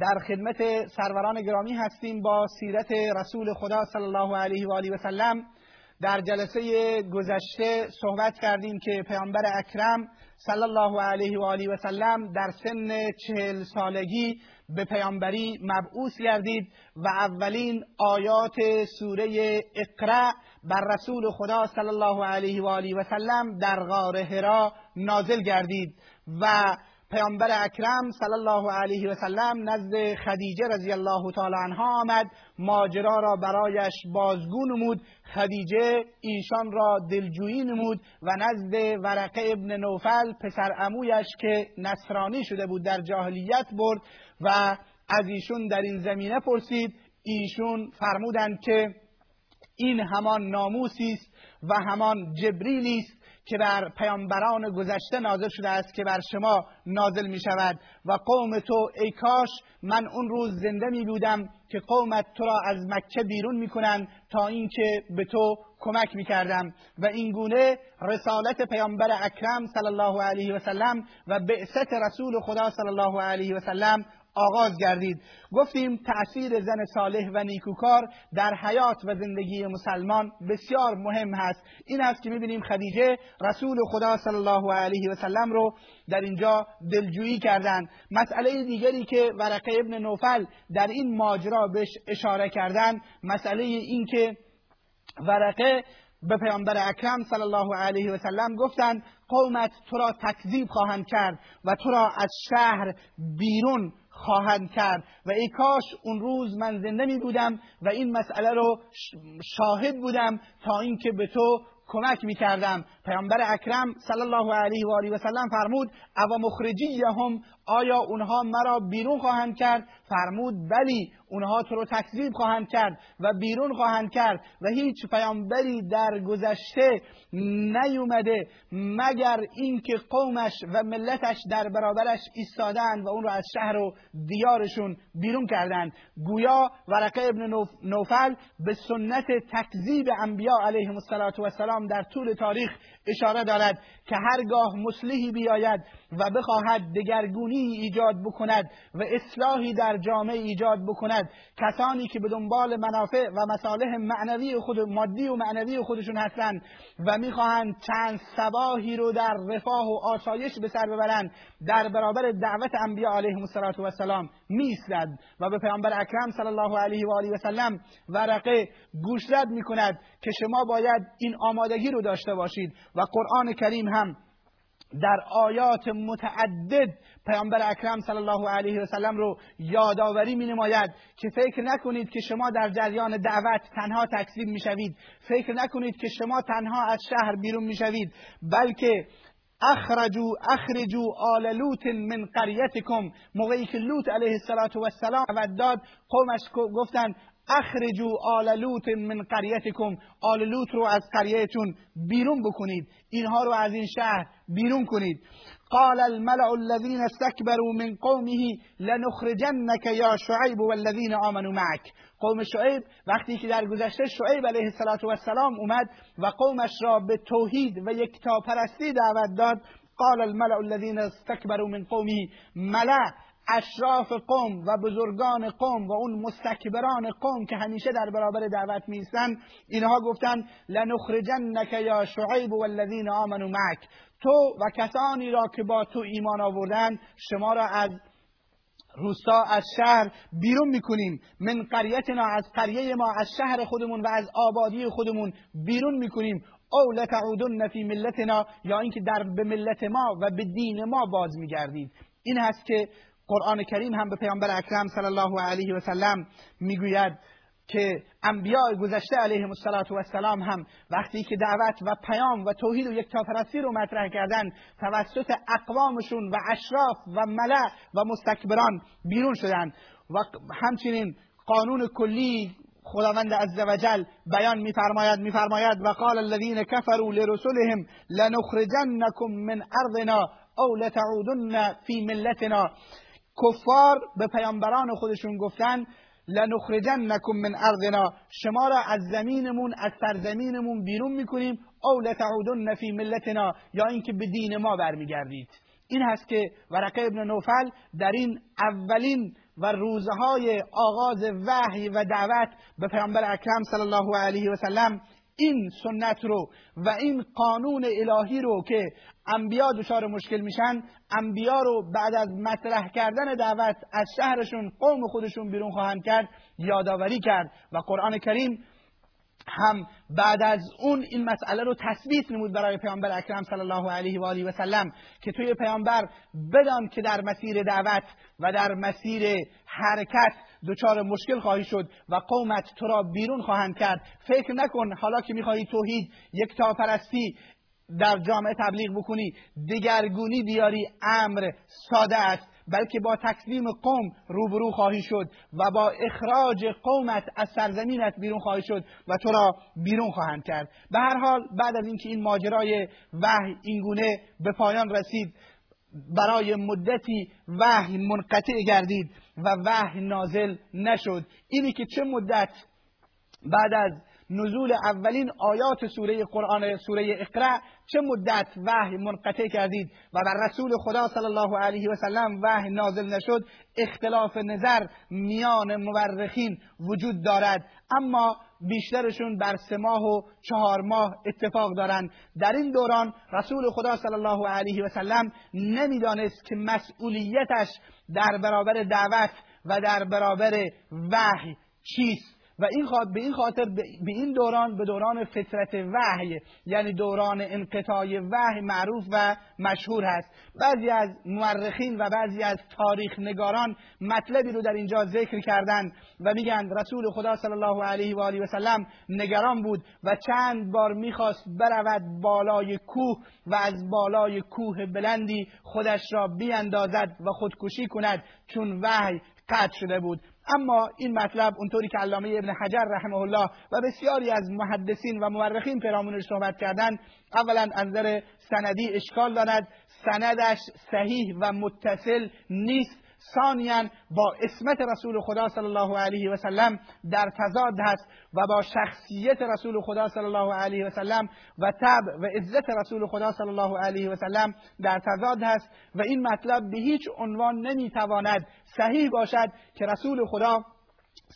در خدمت سروران گرامی هستیم با سیرت رسول خدا صلی الله علیه و آله و سلم. در جلسه گذشته صحبت کردیم که پیامبر اکرم صلی الله علیه و آله و سلم در سن چهل سالگی به پیامبری مبعوث گردید و اولین آیات سوره اقرا بر رسول خدا صلی الله علیه و آله و سلم در غار حرا نازل گردید و پیامبر اکرم صلی الله علیه و سلم نزد خدیجه رضی الله تعالی عنها آمد. ماجرا را برایش بازگو نمود. خدیجه ایشان را دلجویی نمود و نزد ورقه ابن نوفل پسر امویش که نصرانی شده بود در جاهلیت برد و از ایشون در این زمینه پرسید. ایشون فرمودند که این همان ناموسی است و همان جبریلی است. که بر پیامبران گذشته نازل شده است که بر شما نازل می شود و قوم تو ای کاش من اون روز زنده می بودم که قومت تو را از مکه بیرون می کنن تا اینکه به تو کمک می کردم و این گونه رسالت پیامبر اکرم صلی الله علیه و سلم و بعثت رسول خدا صلی الله علیه و سلم آغاز گردید. گفتیم تأثیر زن صالح و نیکوکار در حیات و زندگی مسلمان بسیار مهم هست. این است که می‌بینیم خدیجه رسول خدا صلی الله علیه و سلم رو در اینجا دلجویی کردند. مسئله دیگری که ورقه ابن نوفل در این ماجرا بهش اشاره کردن مسئله این که ورقه به پیامبر اکرم صلی الله علیه و سلم گفتند قومت تو را تکذیب خواهند کرد و تو را از شهر بیرون خواهند کرد. و ای کاش اون روز من زنده می بودم و این مسئله رو شاهد بودم تا اینکه به تو کمک می کردم پیامبر اکرم صلی الله علیه و آله و سلم فرمود اوا مخرجیهم آیا اونها مرا بیرون خواهند کرد؟ فرمود بلی اونها تو رو تکذیب خواهند کرد و بیرون خواهند کرد و هیچ پیامبری در گذشته نیومده مگر اینکه قومش و ملتش در برابرش ایستادند و اون رو از شهر و دیارشون بیرون کردند. گویا ورقه ابن نوفل به سنت تکذیب انبیا علیهم السلام در طول تاریخ اشاره دارد که هرگاه مصلحی بیاید و بخواهد دگرگونی ایجاد بکند و اصلاحی در جامعه ایجاد بکند. کسانی که به دنبال منافع و مصالح معنوی خود مادی و معنوی خودشون هستند و می‌خواهند چند سباهی رو در رفاه و آسایش به سر ببرند در برابر دعوت انبیا علیهم السلام میستد و به پیامبر اکرم صلی الله علیه و آله و سلم ورقه گوشرد می‌کند که شما باید این آمادگی رو داشته باشید. و قرآن کریم هم در آیات متعدد پیامبر اکرم صلی الله علیه و سلم رو یادآوری می نماید که فکر نکنید که شما در جریان دعوت تنها تکذیب می شوید فکر نکنید که شما تنها از شهر بیرون می شوید بلکه اخرجوا اخرجوا آل لوط من قریتکم موقعی که لوط علیه السلام و داد قومش گفتن اخرجوا آل لوط من قریتکم. آل لوط رو از قریهتون بیرون بکنید. اینها رو از این شهر بیرون کنید. قال الملأ الذين استكبروا من قومه لنخرجنك یا شعیب والذین آمنوا معك قوم شعیب وقتی که در گذشته شعیب علیه السلام اومد و قومش را به توحید و یکتاپرستی دعوت داد قال الملأ الذين استكبروا من قومه ملأ اشراف قوم و بزرگان قوم و اون مستکبران قوم که همیشه در برابر دعوت میستن اینها گفتن لنخرجنک یا شعیب والذین آمنوا معک. تو و کسانی را که با تو ایمان آوردن شما را از روستا از شهر بیرون می‌کنیم. من قریتنا از قریه ما از شهر خودمون و از آبادی خودمون بیرون می‌کنیم. او لتعودن فی ملتنا یا اینکه در به ملت ما و به دین ما باز میگردید این هست که قرآن کریم هم به پیامبر اکرم صلی الله علیه و سلم می‌گوید که انبیاء گذشته علیهم السلام هم وقتی که دعوت و پیام و توحید و یک تاپرستی رو مطرح کردن توسط اقوامشون و اشراف و ملع و مستکبران بیرون شدن و همچنین قانون کلی خداوند عزوجل بیان میفرماید میفرماید و قال الذين كفروا لرسلهم لنخرجنكم من ارضنا او لتعودن فی ملتنا. کفار به پیامبران خودشون گفتن لنخرجنکم من ارضنا. شما را از زمینمون از سرزمینمون بیرون می‌کنیم. او لتعودن فی ملتنا. یا اینکه به دین ما برمیگردید. این هست که ورقه ابن نوفل در این اولین و روزهای آغاز وحی و دعوت به پیامبر اکرم صلی الله علیه و سلم این سنت رو و این قانون الهی رو که انبیا دچار مشکل میشن انبیا رو بعد از مطرح کردن دعوت از شهرشون قوم خودشون بیرون خواهند کرد یادآوری کرد و قرآن کریم هم بعد از اون این مسئله رو تثبیت نمود برای پیامبر اکرم صلی الله علیه و آله و سلم که توی پیامبر بدان که در مسیر دعوت و در مسیر حرکت دچار مشکل خواهی شد و قومت تو را بیرون خواهند کرد. فکر نکن حالا که می‌خواهی توحید یک تاپرستی در جامعه تبلیغ بکنی دگرگونی بیاری امر ساده است. بلکه با تکذیم قوم روبرو خواهی شد و با اخراج قومت از سرزمینت بیرون خواهی شد و تو را بیرون خواهند کرد. به هر حال بعد از اینکه این ماجرای وحی اینگونه به پایان رسید برای مدتی وحی منقطع گردید و وحی نازل نشد. اینی که چه مدت بعد از نزول اولین آیات سوره قرآن سوره اقرا چه مدت وحی منقطع کردید و بر رسول خدا صلی الله علیه و سلم وحی نازل نشد؟ اختلاف نظر میان مورخین وجود دارد. اما بیشترشون بر سه ماه و چهار ماه اتفاق دارند. در این دوران رسول خدا صلی الله علیه و سلم نمی‌دانست که مسئولیتش در برابر دعوت و در برابر وحی چیست. و این به این خاطر به این دوران به دوران فطرت وحی یعنی دوران انقطاع وحی معروف و مشهور هست. بعضی از مورخین و بعضی از تاریخ نگاران مطلبی رو در اینجا ذکر کردن و میگن رسول خدا صلی الله علیه و آله و سلم نگران بود و چند بار می‌خواست برود بالای کوه و از بالای کوه بلندی خودش را بیاندازد و خودکشی کند چون وحی قطع شده بود. اما این مطلب اونطوری که علامه ابن حجر رحمه الله و بسیاری از محدثین و مورخین پیرامونش صحبت کردن اولا از سندی اشکال دارد. سندش صحیح و متصل نیست. ثانیا با اسمت رسول خدا صلی الله علیه و سلم در تضاد هست و با شخصیت رسول خدا صلی الله علیه و سلم و تب و عزت رسول خدا صلی الله علیه و سلم در تضاد هست و این مطلب به هیچ عنوان نمی‌تواند صحیح باشد که رسول خدا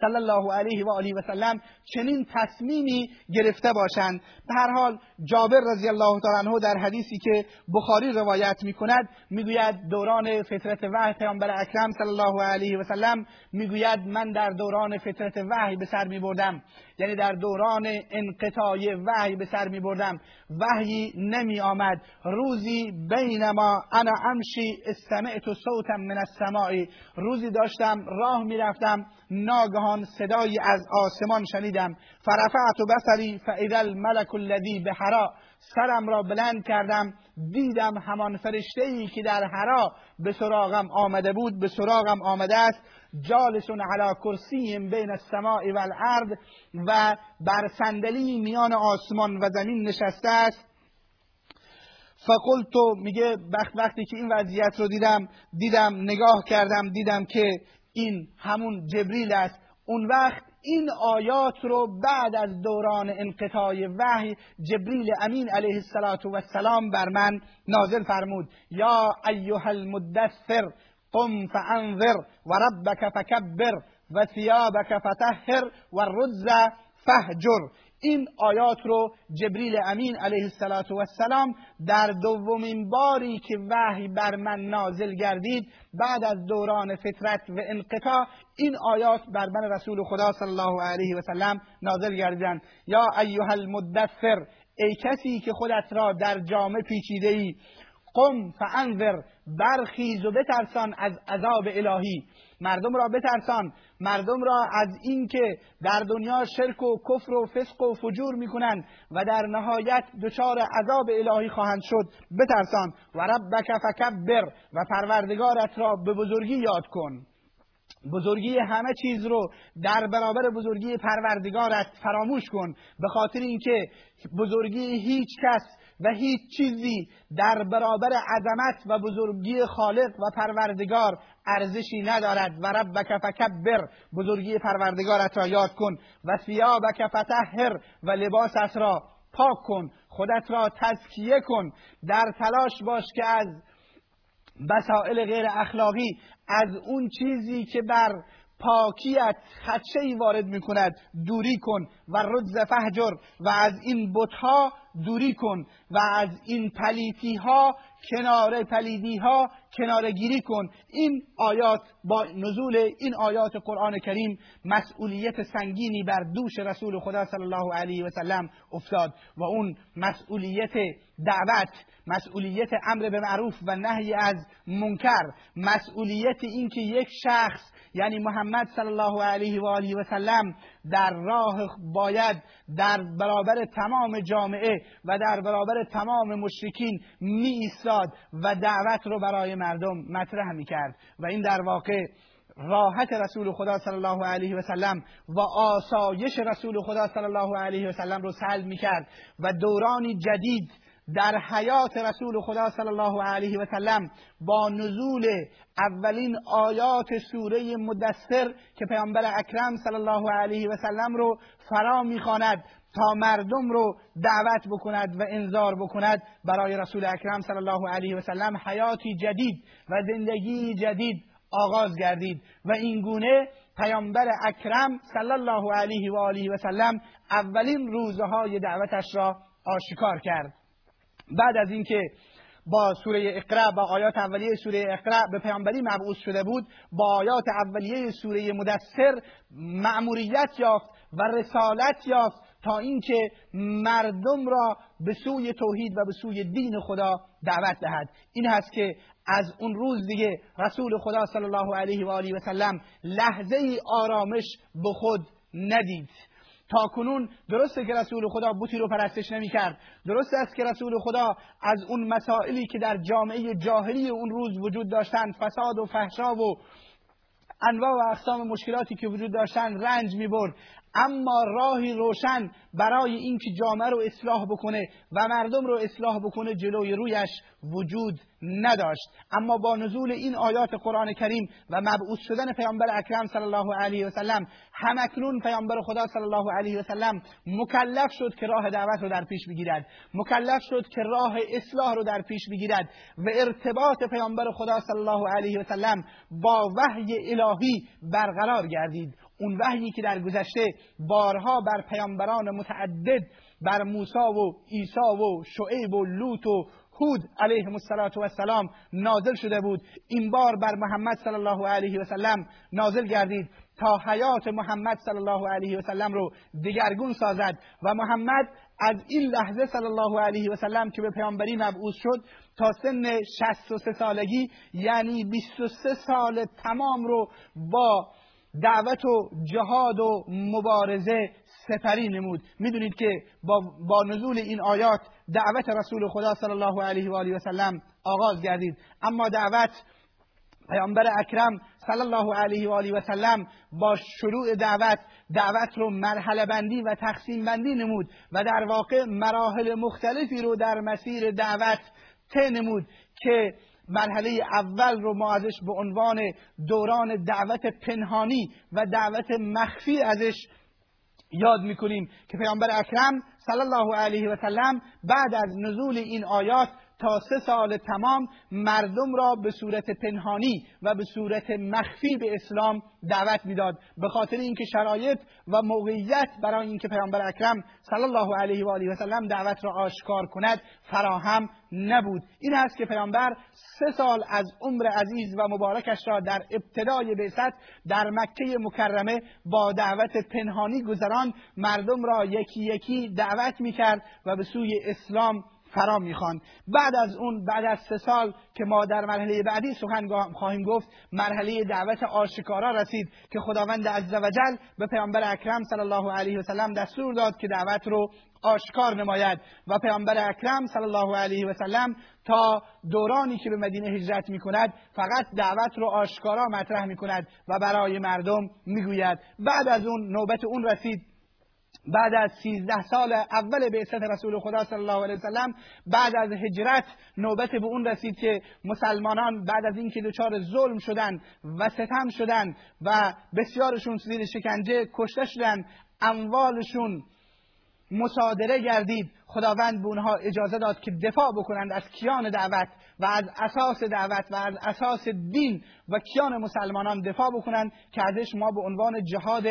صلی الله علیه و آله و سلم چنین تصمیمی گرفته باشند. به هر حال جابر رضی الله تعالی عنه در حدیثی که بخاری روایت می کند می‌گوید دوران فطرت وحی پیامبر اکرم صلی الله علیه و سلم می‌گوید من در دوران فطرت وحی به سر می بردم یعنی در دوران انقطاع وحی به سر می بردم وحی نمی آمد روزی بینما انا امشی استمعت صوتا من السماء. روزی داشتم راه می‌رفتم ناگهان صدایی از آسمان شنیدم. فرفعت بصری فاذا الملك الذي بحرا. سرم را بلند کردم. دیدم همان فرشته ای که در حرا به سراغم آمده بود. به سراغم آمده است. جالسون علی کرسی بین السماء و الارض و بر صندلی میان آسمان و زمین نشسته است. فقلتو میگه وقتی که این وضعیت رو دیدم دیدم نگاه کردم دیدم که این همون جبریل است. اون وقت این آیات رو بعد از دوران انقطاع وحی جبریل امین علیه السلام بر من نازل فرمود. یا ایها المدثر قم فانذر و ربک فکبر و ثیابک فتحر و فهجر این آیات رو جبریل امین علیه السلام در دومین باری که وحی بر من نازل گردید بعد از دوران فطرت و انقطاع این آیات بر من رسول خدا صلی الله علیه و سلم نازل گردیدند یا ایها المدثر ای کسی که خودت را در جامعه پیچیده ای قم فانذر برخیز و بترسان از عذاب الهی. مردم را بترسان. مردم را از اینکه در دنیا شرک و کفر و فسق و فجور می‌کنند و در نهایت دچار عذاب الهی خواهند شد. بترسان. و ربک فکبر و پروردگارت را به بزرگی یاد کن. بزرگی همه چیز رو در برابر بزرگی پروردگارت فراموش کن. به خاطر اینکه بزرگی هیچ کس و هیچ چیزی در برابر عظمت و بزرگی خالق و پروردگار ارزشی ندارد. و ربک فکبر. بزرگی پروردگارت را یاد کن. و ثیابک فتحر و لباست را پاک کن. خودت را تزکیه کن. در تلاش باش که از مسائل غیر اخلاقی از اون چیزی که بر پاکیت خدشه ای وارد می کند دوری کن و رد فهجر. و از این بتها دوری کن و از این پلیتی ها کنار پلیدی ها کنار گیری کن. این آیات با نزول این آیات قرآن کریم مسئولیت سنگینی بر دوش رسول خدا صلی الله علیه و سلم افتاد و اون مسئولیت دعوت مسئولیت امر به معروف و نهی از منکر مسئولیت اینکه یک شخص یعنی محمد صلی الله علیه و آله و سلم در راه باید در برابر تمام جامعه و در برابر تمام مشرکین می ایستاد و دعوت رو برای مردم مطرح می کرد. و این در واقع راحت رسول خدا صلی الله علیه و سلم و آسایش رسول خدا صلی الله علیه و سلم رو سلب می کرد و دورانی جدید در حیات رسول خدا صلی الله علیه و سلم با نزول اولین آیات سوره مدثر که پیامبر اکرم صلی الله علیه و سلم رو فرا می‌خواند تا مردم رو دعوت بکند و انذار بکند برای رسول اکرم صلی الله علیه و سلم حیاتی جدید و زندگی جدید آغاز گردید. و این گونه پیامبر اکرم صلی الله علیه و آله و سلم اولین روزهای دعوتش را آشکار کرد. بعد از اینکه با سوره اقرا با آیات اولیه سوره اقرا به پیامبری مبعوث شده بود با آیات اولیه سوره مدثر مأموریت یافت و رسالت یافت تا اینکه مردم را به سوی توحید و به سوی دین خدا دعوت دهد. این هست که از اون روز دیگه رسول خدا صلی الله علیه و آله و سلم لحظه ای آرامش به خود ندید. تا کنون درسته که رسول خدا بوتی رو پرستش نمی کرد درست است که رسول خدا از اون مسائلی که در جامعه جاهلی اون روز وجود داشتند فساد و فحشا و انواع و اقسام مشکلاتی که وجود داشتن رنج می برد اما راهی روشن برای اینکه جامعه رو اصلاح بکنه و مردم رو اصلاح بکنه جلوی رویش وجود نداشت. اما با نزول این آیات قرآن کریم و مبعوث شدن پیامبر اکرم صلی الله علیه و سلم همکنون پیامبر خدا صلی الله علیه و سلم مکلف شد که راه دعوت رو در پیش بگیرد مکلف شد که راه اصلاح رو در پیش بگیرد و ارتباط پیامبر خدا صلی الله علیه و سلم با وحی الهی برقرار گردید. اون وحیی که در گذشته بارها بر پیامبران متعدد بر موسی و عیسی و شعیب و لوط و هود علیهم السلام نازل شده بود. این بار بر محمد صلی الله علیه و سلم نازل گردید تا حیات محمد صلی الله علیه و سلم رو دگرگون سازد و محمد از این لحظه صلی الله علیه و سلم که به پیامبری مبعوث شد تا سن 63 سالگی یعنی 23 سال تمام رو با دعوت و جهاد و مبارزه سپری نمود. می‌دونید که با, با نزول این آیات دعوت رسول خدا صلی الله علیه و آله و سلم آغاز گردید. اما دعوت پیامبر اکرم صلی الله علیه و آله و سلم با شروع دعوت دعوت رو مرحله بندی و تقسیم بندی نمود و در واقع مراحل مختلفی رو در مسیر دعوت طی نمود که مرحله اول رو ما ازش به عنوان دوران دعوت پنهانی و دعوت مخفی ازش یاد می‌کنیم که پیامبر اکرم صلی الله علیه و سلم بعد از نزول این آیات تا سه سال تمام مردم را به صورت پنهانی و به صورت مخفی به اسلام دعوت می‌داد. به خاطر اینکه شرایط و موقعیت برای اینکه پیامبر اکرم صلی الله علیه و آله و سلم دعوت را آشکار کند فراهم نبود. این است که پیامبر سه سال از عمر عزیز و مبارکش را در ابتدای بعثت در مکه مکرمه با دعوت پنهانی گذران مردم را یکی یکی دعوت می‌کرد و به سوی اسلام فرا می‌خوان. بعد از اون بعد از سه سال که ما در مرحله بعدی سخن خواهیم گفت مرحله دعوت آشکارا رسید که خداوند عزوجل به پیامبر اکرم صلی الله علیه و سلم دستور داد که دعوت رو آشکار نماید. و پیامبر اکرم صلی الله علیه و سلم تا دورانی که به مدینه هجرت می کند فقط دعوت رو آشکارا مطرح می کند و برای مردم می‌گوید. بعد از اون نوبت اون رسید بعد از سیزده سال اول بعثت رسول خدا صلی الله علیه وسلم بعد از هجرت نوبت به اون رسید که مسلمانان بعد از اینکه دچار ظلم شدن و ستم شدن و بسیارشون زیر شکنجه کشته شدن اموالشون مصادره گردید خداوند به اونها اجازه داد که دفاع بکنند از کیان دعوت و از اساس دعوت و از اساس دین و کیان مسلمانان دفاع بکنند که ازش ما به عنوان جهاد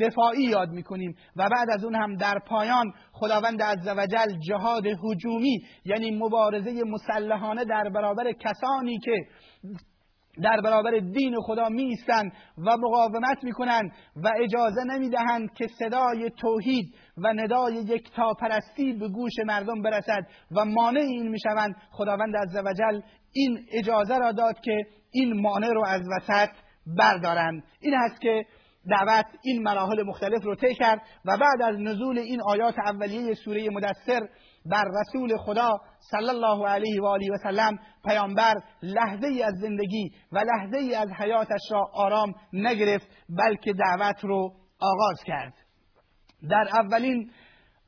دفاعی یاد می‌کنیم. و بعد از اون هم در پایان خداوند عزوجل جهاد هجومی یعنی مبارزه مسلحانه در برابر کسانی که در برابر دین خدا می و مقاومت می‌کنند و اجازه نمی‌دهند که صدای توحید و ندای یک تاپرستی به گوش مردم برسد و مانع این می‌شوند. خداوند عزوجل این اجازه را داد که این مانع رو از وسط بردارند. این است که دعوت این مراحل مختلف رو طی کرد و بعد از نزول این آیات اولیه سوره مدثر بر رسول خدا صلی الله علیه و آله و سلم پیامبر لحظه ای از زندگی و لحظه ای از حیاتش را آرام نگرفت بلکه دعوت رو آغاز کرد. در اولین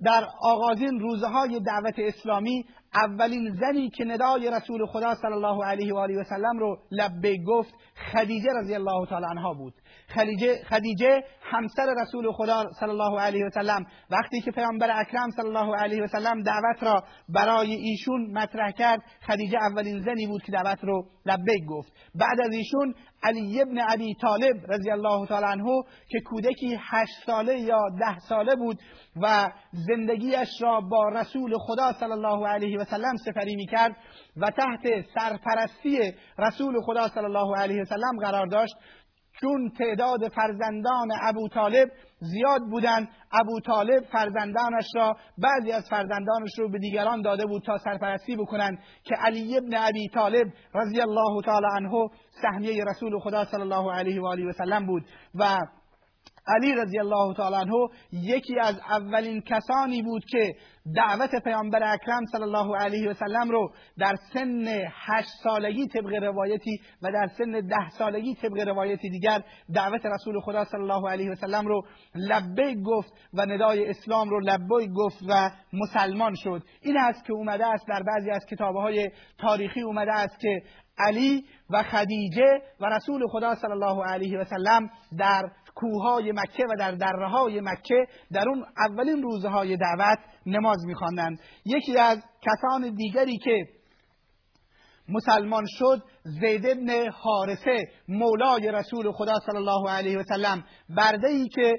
در آغازین روزهای دعوت اسلامی اولین زنی که ندای رسول خدا صلی الله علیه و آله و سلم رو لبه گفت خدیجه رضی الله تعالی عنها بود. خدیجه خدیجه همسر رسول خدا صلی الله علیه و سلم. وقتی که پیامبر اکرم صلی الله علیه و سلم دعوت را برای ایشون مطرح کرد خدیجه اولین زنی بود که دعوت رو لبیک گفت. بعد از ایشون علی ابن ابی طالب رضی الله تعالی عنه که کودکی هشت ساله یا ده ساله بود و زندگیش را با رسول خدا صلی الله علیه و سلم سفری می‌کرد و تحت سرپرستی رسول خدا صلی الله علیه و سلم قرار داشت. چون تعداد فرزندان ابو طالب زیاد بودند ابو طالب فرزندانش را بعضی از فرزندانش رو به دیگران داده بود تا سرپرستی بکنند که علی ابن ابی طالب رضی الله تعالی عنه سهمیه رسول خدا صلی الله علیه و آله و سلم بود و علی رضی الله تعالی عنه یکی از اولین کسانی بود که دعوت پیامبر اکرم صلی الله علیه و سلم رو در سن هشت سالگی طبق روایتی و در سن ده سالگی طبق روایتی دیگر دعوت رسول خدا صلی الله علیه و سلم رو لبیک گفت و ندای اسلام رو لبیک گفت و مسلمان شد. این است که اومده است در بعضی از کتابهای تاریخی اومده است که علی و خدیجه و رسول خدا صلی الله علیه و سلم در کوههای مکه و در دره های مکه در اون اولین روزهای دعوت نماز میخواندند. یکی از کسان دیگری که مسلمان شد زید ابن حارسه مولای رسول خدا صلی الله علیه و سلم. برده ای که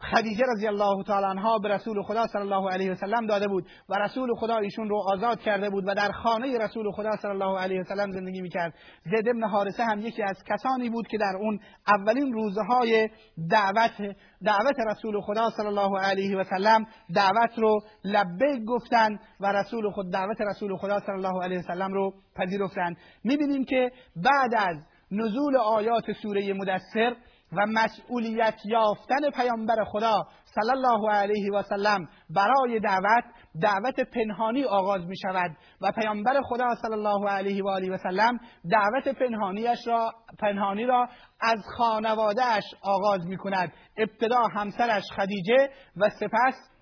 خدیجه رضی الله تعالی عنها به رسول خدا صلی الله علیه و سلم داده بود و رسول خدا ایشون رو آزاد کرده بود و در خانه رسول خدا صلی الله علیه و سلم زندگی می‌کرد. زید ابن حارثه هم یکی از کسانی بود که در اون اولین روزهای دعوت دعوت رسول خدا صلی الله علیه و سلم دعوت رو لبیک گفتن و رسول خود دعوت رسول خدا صلی الله علیه و سلم رو پذیرفتن. می‌بینیم که بعد از نزول آیات سوره مدثر و مسئولیت یافتن پیامبر خدا صلی الله علیه و سلم برای دعوت دعوت پنهانی آغاز می شود و پیامبر خدا صلی الله علیه و آله و سلم دعوت پنهانیش را پنهانی را از خانوادهش آغاز می کند ابتدا همسرش خدیجه و سپس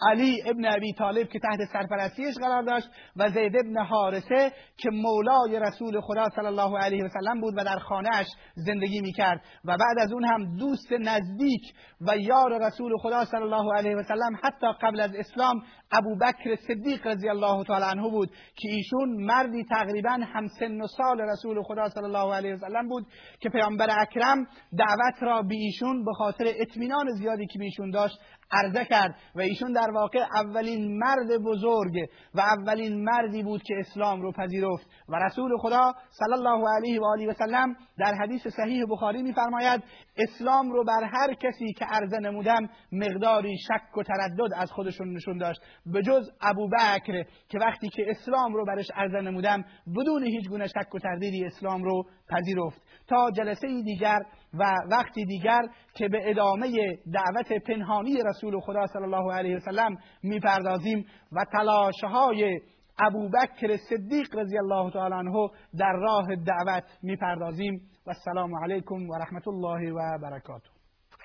علی ابن ابی طالب که تحت سرپرستیش قرار داشت و زید ابن حارسه که مولای رسول خدا صلی الله علیه و سلم بود و در خانهاش زندگی می‌کرد. و بعد از اون هم دوست نزدیک و یار رسول خدا صلی الله علیه و سلم حتی قبل از اسلام ابو بکر صدیق رضی الله تعالی عنه بود که ایشون مردی تقریبا هم سن و سال رسول خدا صلی الله علیه و سلم بود که پیامبر اکرم دعوت را به ایشون به خاطر اطمینان زیادی که به ایشون داشت عرضه کرد و ایشون در واقع اولین مرد بزرگ و اولین مردی بود که اسلام رو پذیرفت. و رسول خدا صلی الله علیه و آله و سلم در حدیث صحیح بخاری میفرماید اسلام رو بر هر کسی که عرضه نمودم مقداری شک و تردد از خودشون نشون داشت. به جز ابو بکر که وقتی که اسلام رو برش عرضه نمودم بدون هیچ گونه شک و تردیدی اسلام رو پذیرفت. تا جلسه دیگر و وقتی دیگر که به ادامه دعوت پنهانی رسول خدا صلی الله علیه وسلم می‌پردازیم و تلاشهای ابوبکر صدیق رضی الله تعالی عنه در راه دعوت می‌پردازیم. و السلام علیکم و رحمت الله و برکاته.